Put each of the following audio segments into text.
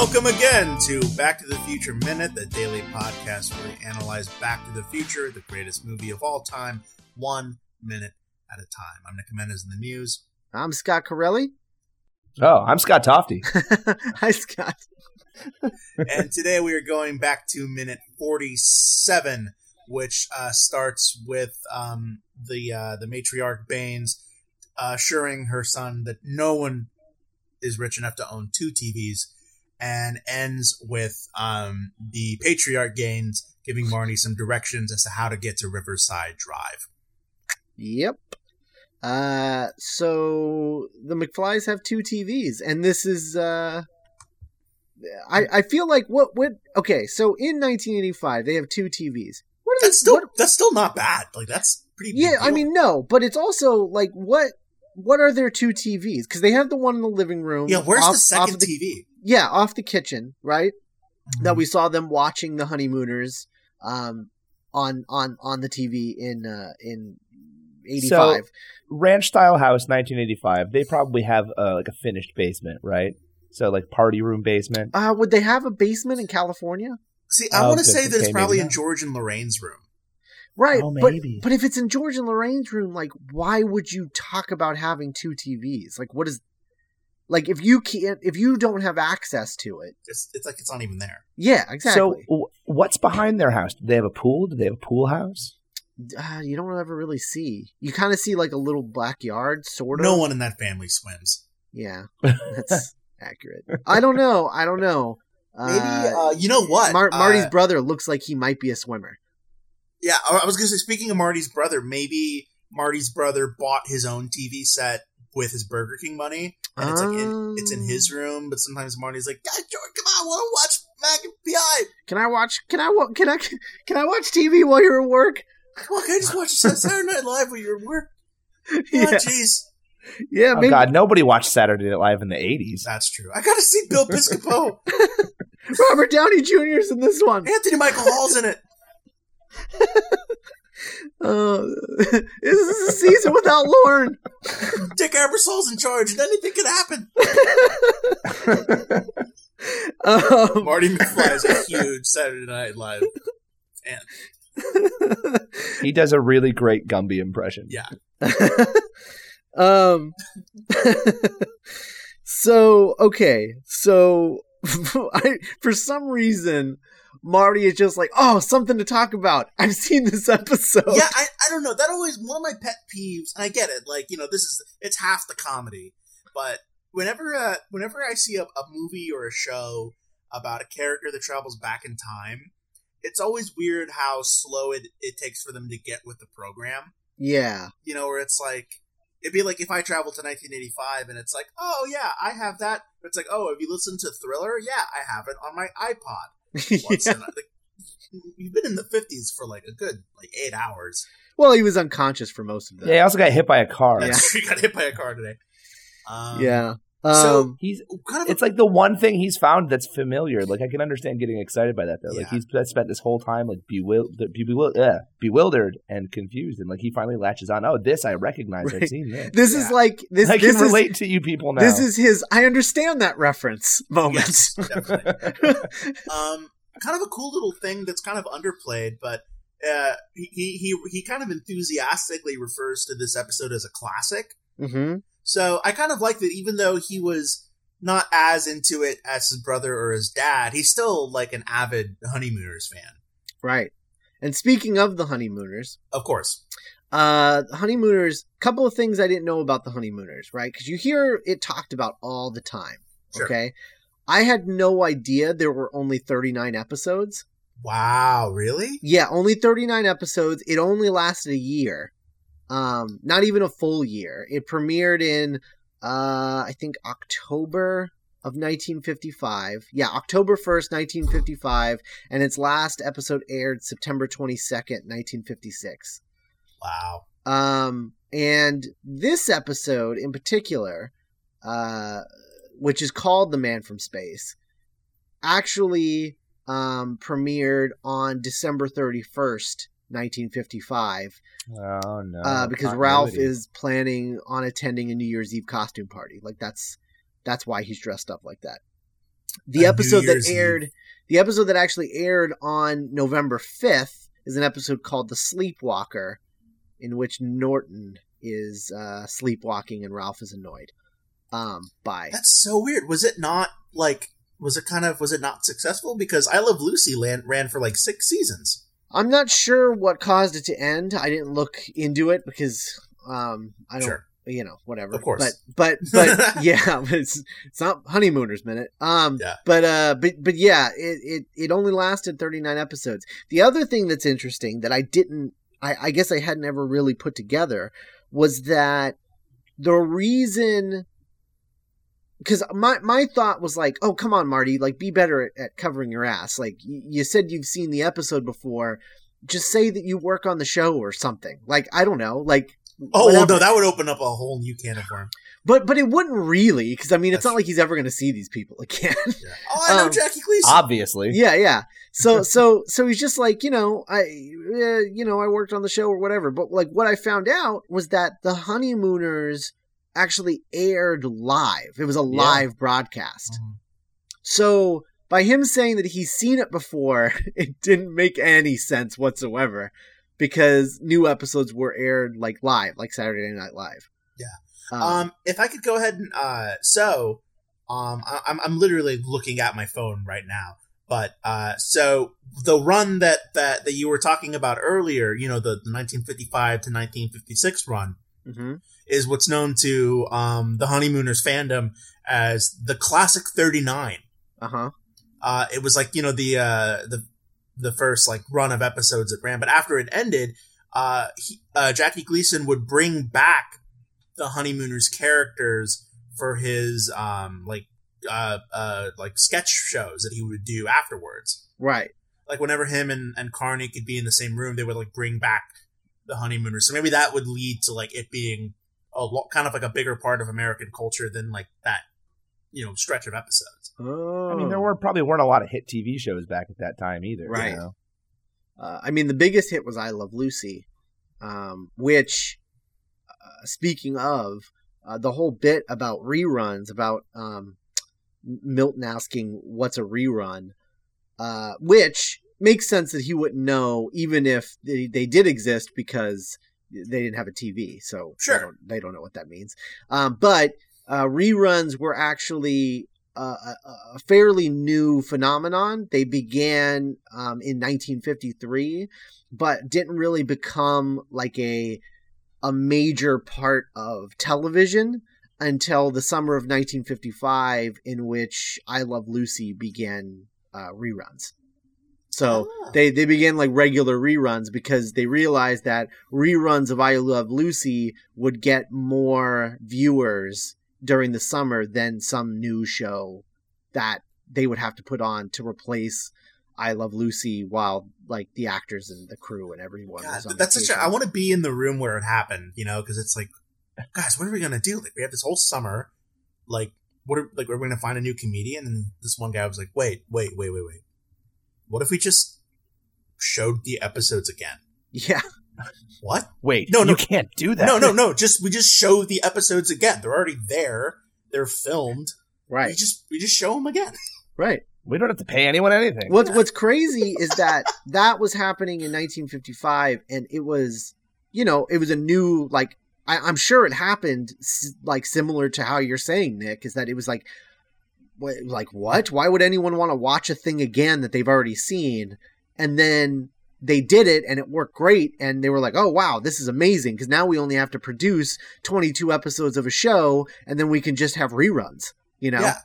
Welcome again to Back to the Future Minute, the daily podcast where we analyze Back to the Future, the greatest movie of all time, one minute at a time. I'm Nick Menez in the news. I'm Scott Corelli. Oh, I'm Scott Tofty. Hi, Scott. and today we are going back to minute 47, which uh, starts with um, the uh, the matriarch Baines uh, assuring her son that no one is rich enough to own two TVs, and ends with um, the patriarch Baines giving Marty some directions as to how to get to Riverside Drive. Yep. Uh, so the McFlys have two TVs, and this is uh, I I feel like what what okay. So in 1985, they have two TVs. What are That's they, still what, that's still not bad. Like that's pretty. yeah. I mean, no, but it's also like what what are their two TVs? Because they have the one in the living room. yeah. Where's off- the second off the, TV? Yeah, off the kitchen, right? Mm-hmm. That we saw them watching the honeymooners um on on on the TV in uh in 85. Ranch style house, 1985. They probably have uh, like a finished basement, right? So like party room basement. Uh, would they have a basement in California? See, I Oh, want to say that it's probably in not. George and Lorraine's room. Right, Oh, but but if it's in George and Lorraine's room, like, why would you talk about having two TVs? Like, what is, like, if you can't, if you don't have access to it, It's it's like it's not even there. yeah, exactly. So w- what's behind their house? Do they have a pool? Do they have a pool house? uh, you don't ever really see. You kind of see like a little backyard, sort of. No one in that family swims. Yeah, that's accurate. I don't know. I don't know. Maybe Uh, uh, you know what? Mar- Marty's Uh, brother looks like he might be a swimmer. Yeah, I I was going to say, speaking of Marty's brother, maybe Marty's brother bought his own TV set with his Burger King money, and it's like in, it's in his room. But sometimes Marty's like, "God, George, come on, I want to watch Magnum PI. Can I watch? Can I? wa- Can I? Can I watch TV while you're at work? Come on, can I just watch Saturday Night Live while you're at work? Oh, Yeah, jeez, yeah. Oh Maybe, God, nobody watched Saturday Night Live in the 80s. that's true. I got to see Bill Piscopo. Robert Downey Jr.'s in this one. Anthony Michael Hall's in it. Uh, this is a season without Lorne. Dick Ebersol's in charge, and anything could happen. Um, Marty McFly is a huge Saturday Night Live fan. He does a really great Gumby impression. Yeah. um. so okay, so I, for some reason, Marty is just like, oh, something to talk about. I've seen this episode. yeah, I, I don't know. That always one of my pet peeves, and I get it. Like you know, this is it's half the comedy, but whenever uh, whenever I see a, a movie or a show about a character that travels back in time, it's always weird how slow it it takes for them to get with the program. yeah, You know, where it's like it'd be like if I travel to 1985 and it's like, oh yeah, I have that. It's like, oh, have you listened to Thriller? Yeah, I have it on my iPod. Once yeah. like, you've been in the 50s for like a good like eight hours. Well, he was unconscious for most of that. Yeah, he also got hit by a car. That's true. He got hit by a car today. Um, yeah. So- Um, He's kind of. it's like the one thing he's found that's familiar. Like I can understand getting excited by that though. Like Yeah. he's spent this whole time like bewildered, bewildered, uh, bewildered and confused, and like he finally latches on. Oh, this I recognize. Right. I've seen this. this is like this. I this can is relate to you people now. this is his. I understand that reference moment. yes, um, kind of a cool little thing that's kind of underplayed, but uh, he, he he he kind of enthusiastically refers to this episode as a classic. hmm So I kind of like that, even though he was not as into it as his brother or his dad, he's still like an avid Honeymooners fan. Right. And speaking of the honeymooners, Of course, uh, the honeymooners. Couple of things I didn't know about the honeymooners. Right, because you hear it talked about all the time. Sure. Okay. I had no idea there were only 39 episodes. wow, really? Yeah, only 39 episodes. It only lasted a year. Um, not even a full year. It premiered in uh I think October of 1955. Yeah, October 1st, 1955, and its last episode aired September 22nd, 1956. Wow. Um, and this episode in particular, uh, which is called The Man from Space, actually um, premiered on December 31st, 1955, oh no, uh, because Ralph continuity. is planning on attending a New Year's Eve costume party. Like that's that's why he's dressed up like that. the A episode that Year's Eve. aired, the episode that actually aired on November fifth, is an episode called "The Sleepwalker," in which Norton is uh, sleepwalking and Ralph is annoyed um, by. That's so weird. Was it not like? Was it kind of? Was it not successful? Because I Love Lucy ran, ran for like six seasons. I'm not sure what caused it to end. I didn't look into it because um, I don't, Sure. you know, whatever. Of course. but but but yeah, it's it's not honeymooners minute. Um, Yeah. but uh, but but yeah, it it it only lasted 39 episodes. The other thing that's interesting that I didn't, I, I guess I hadn't ever really put together was that the reason. Because my my thought was like, oh come on, Marty, like be better at, at covering your ass. Like y- you said, you've seen the episode before. Just say that you work on the show or something. Like I don't know, like Oh well, no, that would open up a whole new can of worms. But but it wouldn't really, because I mean, it's That's not like he's ever going to see these people again. Yeah. Oh, I know Um, Jackie Gleason. Obviously. yeah, yeah. So so so he's just like you know I uh, you know I worked on the show or whatever. But like what I found out was that the honeymooners actually aired live. It was a Yeah. live broadcast. Mhm. So by him saying that he's seen it before, it didn't make any sense whatsoever because new episodes were aired like live, like Saturday Night Live. Yeah. Um, Um, if I could go ahead and uh, so, um, I, I'm I'm literally looking at my phone right now. But uh, so the run that that that you were talking about earlier, you know, the, the 1955 to 1956 run, mhm. Is what's known to um the honeymooners fandom as the classic 39. uh-huh. uh, it was like you know the uh, the the first like run of episodes it ran, but after it ended, uh, he, uh, Jackie Gleason would bring back the honeymooners characters for his um like uh uh like sketch shows that he would do afterwards. Right. Like whenever him and and Carney could be in the same room, they would like bring back the honeymooners. So maybe that would lead to like it being a lot, kind of like a bigger part of American culture than like that you know stretch of episodes. Oh. I mean, there were probably weren't a lot of hit TV shows back at that time either. you Right. know? Uh, I mean, the biggest hit was "I Love Lucy," um, which, uh, speaking of, uh, the whole bit about reruns, about um, Milton asking what's a rerun, uh, which makes sense that he wouldn't know, even if they, they did exist because they didn't have a TV, so Sure. they, don't, they don't know what that means. Um, but uh, reruns were actually uh, a, a fairly new phenomenon. They began um, in 1953, but didn't really become like a a major part of television until the summer of 1955, in which I Love Lucy began uh, reruns. So Ah. they they began like regular reruns because they realized that reruns of I Love Lucy would get more viewers during the summer than some new show that they would have to put on to replace I Love Lucy while like the actors and the crew and everyone God, was on that's such a. vacation. I want to be in the room where it happened, you know, because it's like, guys, what are we gonna do? Like, we have this whole summer, like, what are like we're gonna find a new comedian? And this one guy was like, wait, wait, wait, wait, wait. What if we just showed the episodes again? yeah What? Wait, No, no. you can't do that. No, no, no. Just we just show the episodes again. They're already there. They're filmed. Right. We just we just show them again. right We don't have to pay anyone anything. What's what's crazy is that that was happening in 1955, and it was, you know, it was a new like. I, I'm sure it happened like similar to how you're saying, Nick, is that it was like, what, like what? Why would anyone want to watch a thing again that they've already seen? And then they did it, and it worked great, and they were like, oh wow, this is amazing because now we only have to produce 22 episodes of a show, and then we can just have reruns, you know. Yeah,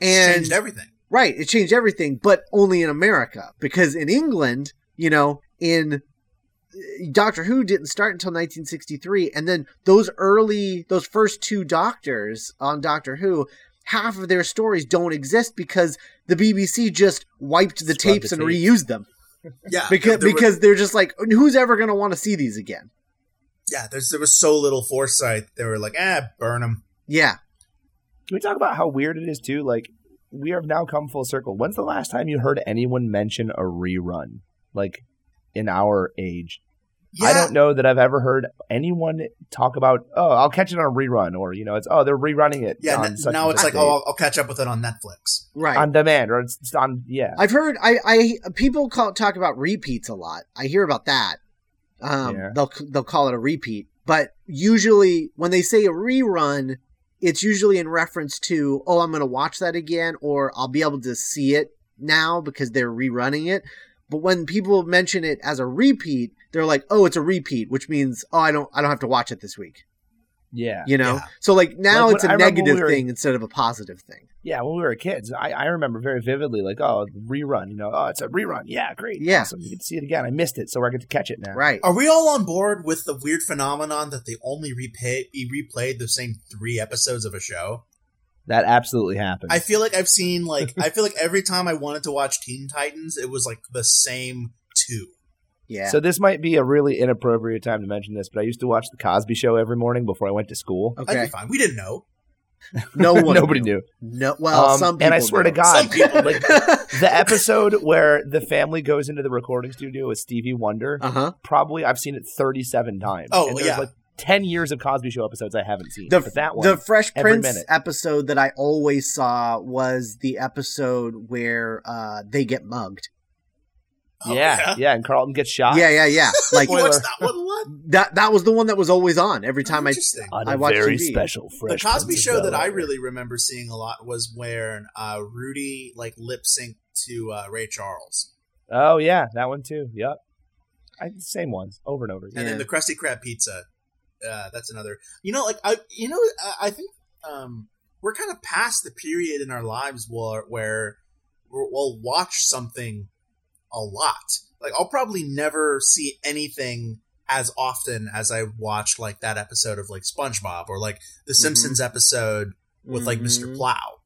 and changed everything. Right, it changed everything, but only in America because in England, you know, in uh, Doctor Who didn't start until 1963 and then those early those first two doctors on Doctor Who half of their stories don't exist because the BBC just wiped the Scrubbed tapes the and tapes. reused them Yeah, because there was- because they're just like who's ever going to want to see these again. yeah, there's there was so little foresight. They were like, ah, burn them. Yeah. Can we talk about how weird it is too? Like we have now come full circle. When's the last time you heard anyone mention a rerun? Like in our age. Yeah, I don't know that I've ever heard anyone talk about, oh, I'll catch it on a rerun, or you know, it's oh, they're rerunning it. yeah. on n- such now it's like, date. oh, I'll, I'll catch up with it on Netflix. Right. on demand, or it's, it's on, yeah, I've heard I, I people call talk about repeats a lot. I hear about that. Um, Yeah. they'll they'll call it a repeat, but usually when they say a rerun, it's usually in reference to oh I'm going to watch that again, or I'll be able to see it now because they're rerunning it. But when people mention it as a repeat, they're like, "Oh, it's a repeat," which means, "Oh, I don't, I don't have to watch it this week." yeah, You know, Yeah. so like now Like it's when- a I negative we were- thing instead of a positive thing. yeah. When we were kids, I, I remember very vividly, like, oh, rerun, you know, oh, it's a rerun, yeah, great, Yeah. awesome. you get to see it again. I missed it, so I get to catch it now. Right? Are we all on board with the weird phenomenon that they only repay, replayed the same three episodes of a show? That absolutely happened. I feel like I've seen like I feel like every time I wanted to watch Teen Titans, it was like the same two. Yeah. So this might be a really inappropriate time to mention this, but I used to watch the Cosby Show every morning before I went to school. That'd okay. be fine. We didn't know. No one. Nobody knew. No. Well, Um, some people. and I swear to. God, Some people like the episode where the family goes into the recording studio with Stevie Wonder, Uh huh. probably I've seen it 37 times. Oh, and yeah. like 10 years of Cosby Show episodes I haven't seen. The but that one, the Fresh Prince minute. episode that I always saw was the episode where uh they get mugged. Oh, yeah, yeah, and Carlton gets shot. Yeah, yeah, yeah. Like You that one? What? that. That was the one that was always on every time I. Interesting. on I a watch very TV. special the Fresh Cosby Show that I really remember seeing a lot was where uh, Rudy like lip synced to uh, Ray Charles, Oh yeah, that one too. Yep. I, same ones over and over. Again. And Yeah. then the Krusty Krab pizza. Uh, that's another. You know, like I, you know, I, I think um, we're kind of past the period in our lives where where we'll we'll watch something a lot. Like I'll probably never see anything as often as I watched like that episode of like SpongeBob or like the mm-hmm. Simpsons episode with like Mr. Mm-hmm. Plow.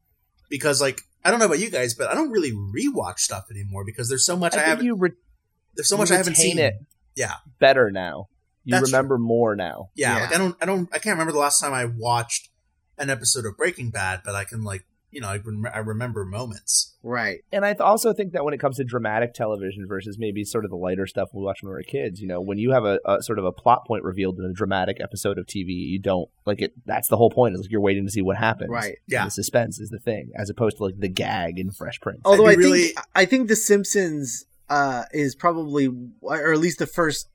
Because like I don't know about you guys, but I don't really rewatch stuff anymore because there's so much I, I haven't you re- there's so you much I haven't seen. it. Yeah. better now. You That's remember more now. Yeah, Yeah. like I don't I don't I can't remember the last time I watched an episode of Breaking Bad, but I can like, you know, I, rem- I remember moments. Right. And I th- also think that when it comes to dramatic television versus maybe sort of the lighter stuff we watch when we were kids, you know, when you have a, a sort of a plot point revealed in a dramatic episode of TV, you don't like it. That's the whole point. Is like you're waiting to see what happens. Right. Yeah. The suspense is the thing, as opposed to like the gag in Fresh Prince. Although I'd I be think really- I think The Simpsons uh, is probably, or at least the first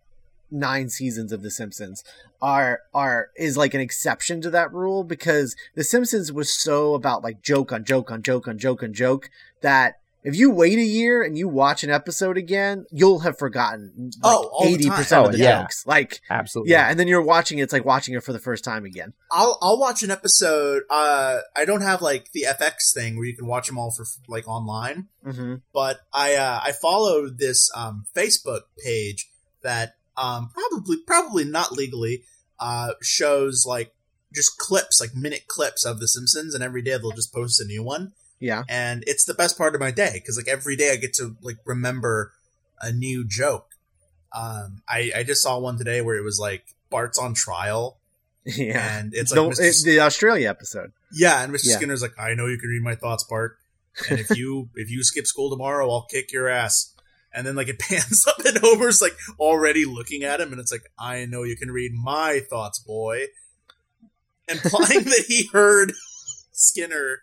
nine seasons of The Simpsons are are is like an exception to that rule because The Simpsons was so about like joke on joke on joke on joke on joke that if you wait a year and you watch an episode again, you'll have forgotten like, Oh, eighty time. percent Oh, of the yeah. jokes. Like Absolutely. yeah, and then you're watching it, it's like watching it for the first time again. I'll I'll watch an episode. Uh, I don't have like the FX thing where you can watch them all for like online, Mm-hmm. but I uh, I follow this um, Facebook page that um, probably probably not legally uh, shows like just clips like minute clips of The Simpsons, and every day they'll just post a new one. Yeah. and it's the best part of my day because like every day I get to like remember a new joke. Um, I I just saw one today where it was like Bart's on trial, Yeah. and it's The- like Mr. it- the Australia episode. yeah, and Mr. Yeah. Skinner's like, I know you can read my thoughts, Bart, and if you if you skip school tomorrow, I'll kick your ass. And then like it pans up and Homer's like already looking at him, and it's like, I know you can read my thoughts, boy, implying that he heard Skinner.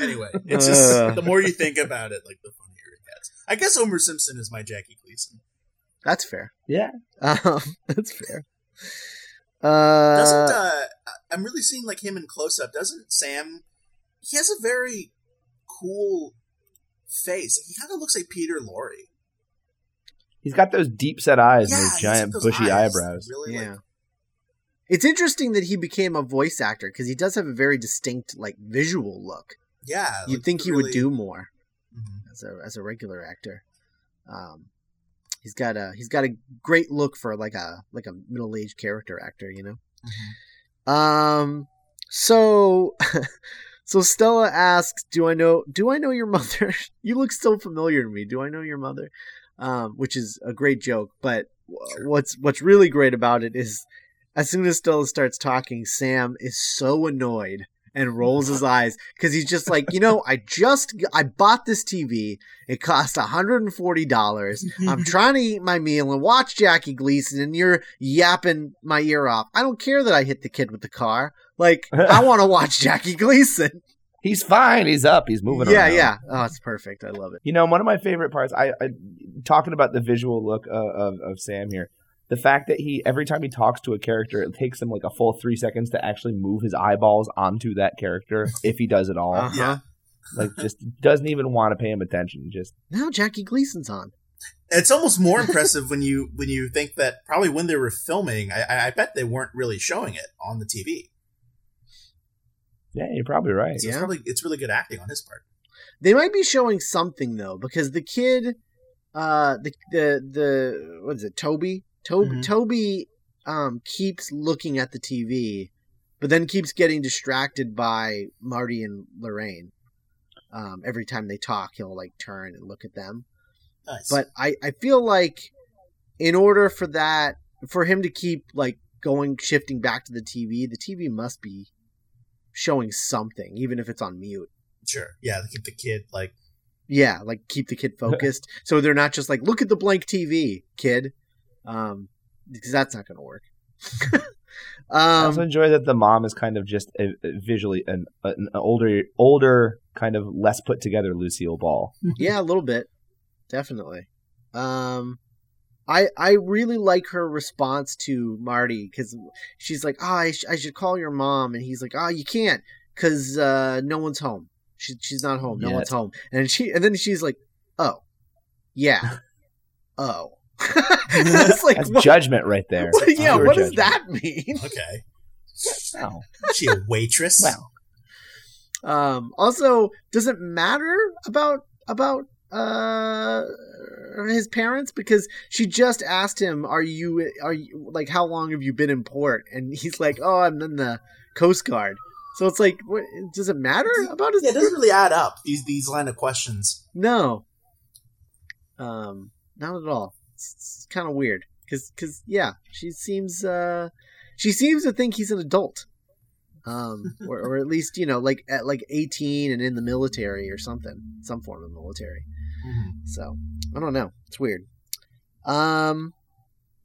Anyway, it's just Ugh. the more you think about it, like the funnier it gets. I guess Homer Simpson is my Jackie Gleason. That's fair. Yeah. Um, that's fair. Uh, Doesn't uh, I'm really seeing like him in close up? Doesn't Sam? He has a very cool face. He kind of looks like Peter Lorre. He's got those deep set eyes and those giant those bushy eyes eyebrows. Really, yeah. like, It's interesting that he became a voice actor because he does have a very distinct, like, visual look. yeah. You'd think he really- would do more Mhm. as a as a regular actor. Um, he's got a he's got a great look for like a like a middle aged character actor, you know. Mhm. Um, so so Stella asks, "Do I know? Do I know your mother? you look so familiar to me. Do I know your mother?" Um, which is a great joke. But Sure. what's what's really great about it is, as soon as Stella starts talking, Sam is so annoyed and rolls his eyes because he's just like, you know, I just I bought this TV. It cost $140. I'm trying to eat my meal and watch Jackie Gleason, and you're yapping my ear off. I don't care that I hit the kid with the car. Like, I want to watch Jackie Gleason. He's fine. He's up. He's moving Yeah, around. yeah. Yeah. Oh, it's perfect. I love it. You know, one of my favorite parts. I, I talking about the visual look of, of, of Sam here. The fact that he every time he talks to a character, it takes him like a full three seconds to actually move his eyeballs onto that character, if he does at all. Uh-huh. Yeah. Like, just doesn't even want to pay him attention. Just Now Jackie Gleason's on. It's almost more impressive when you when you think that probably when they were filming, I, I- I bet they weren't really showing it on the TV. Yeah, you're probably right. So Yeah. it's probably it's really good acting on his part. They might be showing something though, because the kid, uh, the the the what is it, Toby? Toby Mhm. Toby, um, keeps looking at the TV, but then keeps getting distracted by Marty and Lorraine. Um, every time they talk, he'll like turn and look at them. Nice. But I I feel like in order for that for him to keep like going shifting back to the TV, the TV must be showing something, even if it's on mute. sure, yeah, to keep the kid like Yeah, like keep the kid focused. so they're not just like, look at the blank TV, kid. Um, because that's not going to work. I also um, enjoy that the mom is kind of just a, a visually an, an older, older, kind of less put together Lucille Ball. yeah, a little bit, definitely. Um, I I really like her response to Marty because she's like, oh, I, sh- I should call your mom, and he's like, oh, you can't because uh, no one's home. She, she's not home. No Yet. one's home. And she and then she's like, oh, yeah, oh. That's like, That's what- judgment right there. What- yeah, Pure what does that mean? okay. Wow. Is she a waitress? Wow. Um, also, does it matter about about uh his parents because she just asked him, "Are you are you like how long have you been in port?" And he's like, "Oh, I'm in the Coast Guard." So it's like, what, does it matter about his? Yeah, it doesn't really add up these these line of questions. No. Um, not at all. It's, it's kind of weird because because yeah, she seems uh she seems to think he's an adult. Um, or, or at least you know, like at like eighteen and in the military or something, some form of military. So I don't know. It's weird. Um.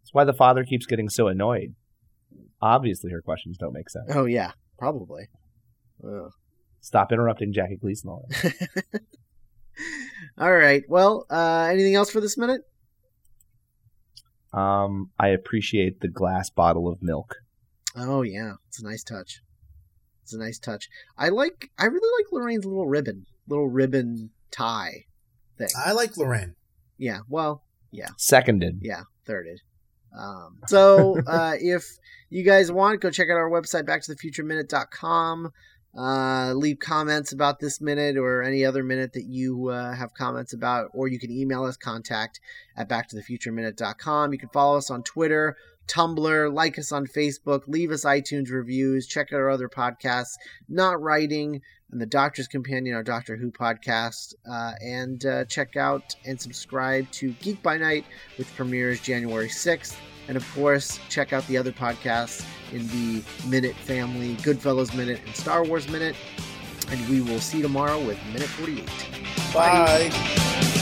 That's why the father keeps getting so annoyed. Obviously, her questions don't make sense. Oh yeah. Probably. Ugh. Stop interrupting Jackie Gleason. All. All right. Well, uh, anything else for this minute? Um, I appreciate the glass bottle of milk. Oh yeah, it's a nice touch. It's a nice touch. I like. I really like Lorraine's little ribbon, little ribbon tie thing. I like Lorraine. Yeah. Well, Yeah. Seconded. yeah, thirded. Um, so uh, if you guys want, go check out our website, backtothefutureminute.com. Uh, leave comments about this minute or any other minute that you uh, have comments about, or you can email us contact at backtothefutureminute.com. You can follow us on Twitter, Tumblr, like us on Facebook, leave us iTunes reviews, check out our other podcasts, Not Writing, and The Doctor's Companion, our Doctor Who podcast, uh, and uh, check out and subscribe to Geek by Night, which premieres January 6th. And of course, check out the other podcasts in the Minute family Goodfellas Minute and Star Wars Minute. And we will see you tomorrow with Minute 48. Bye.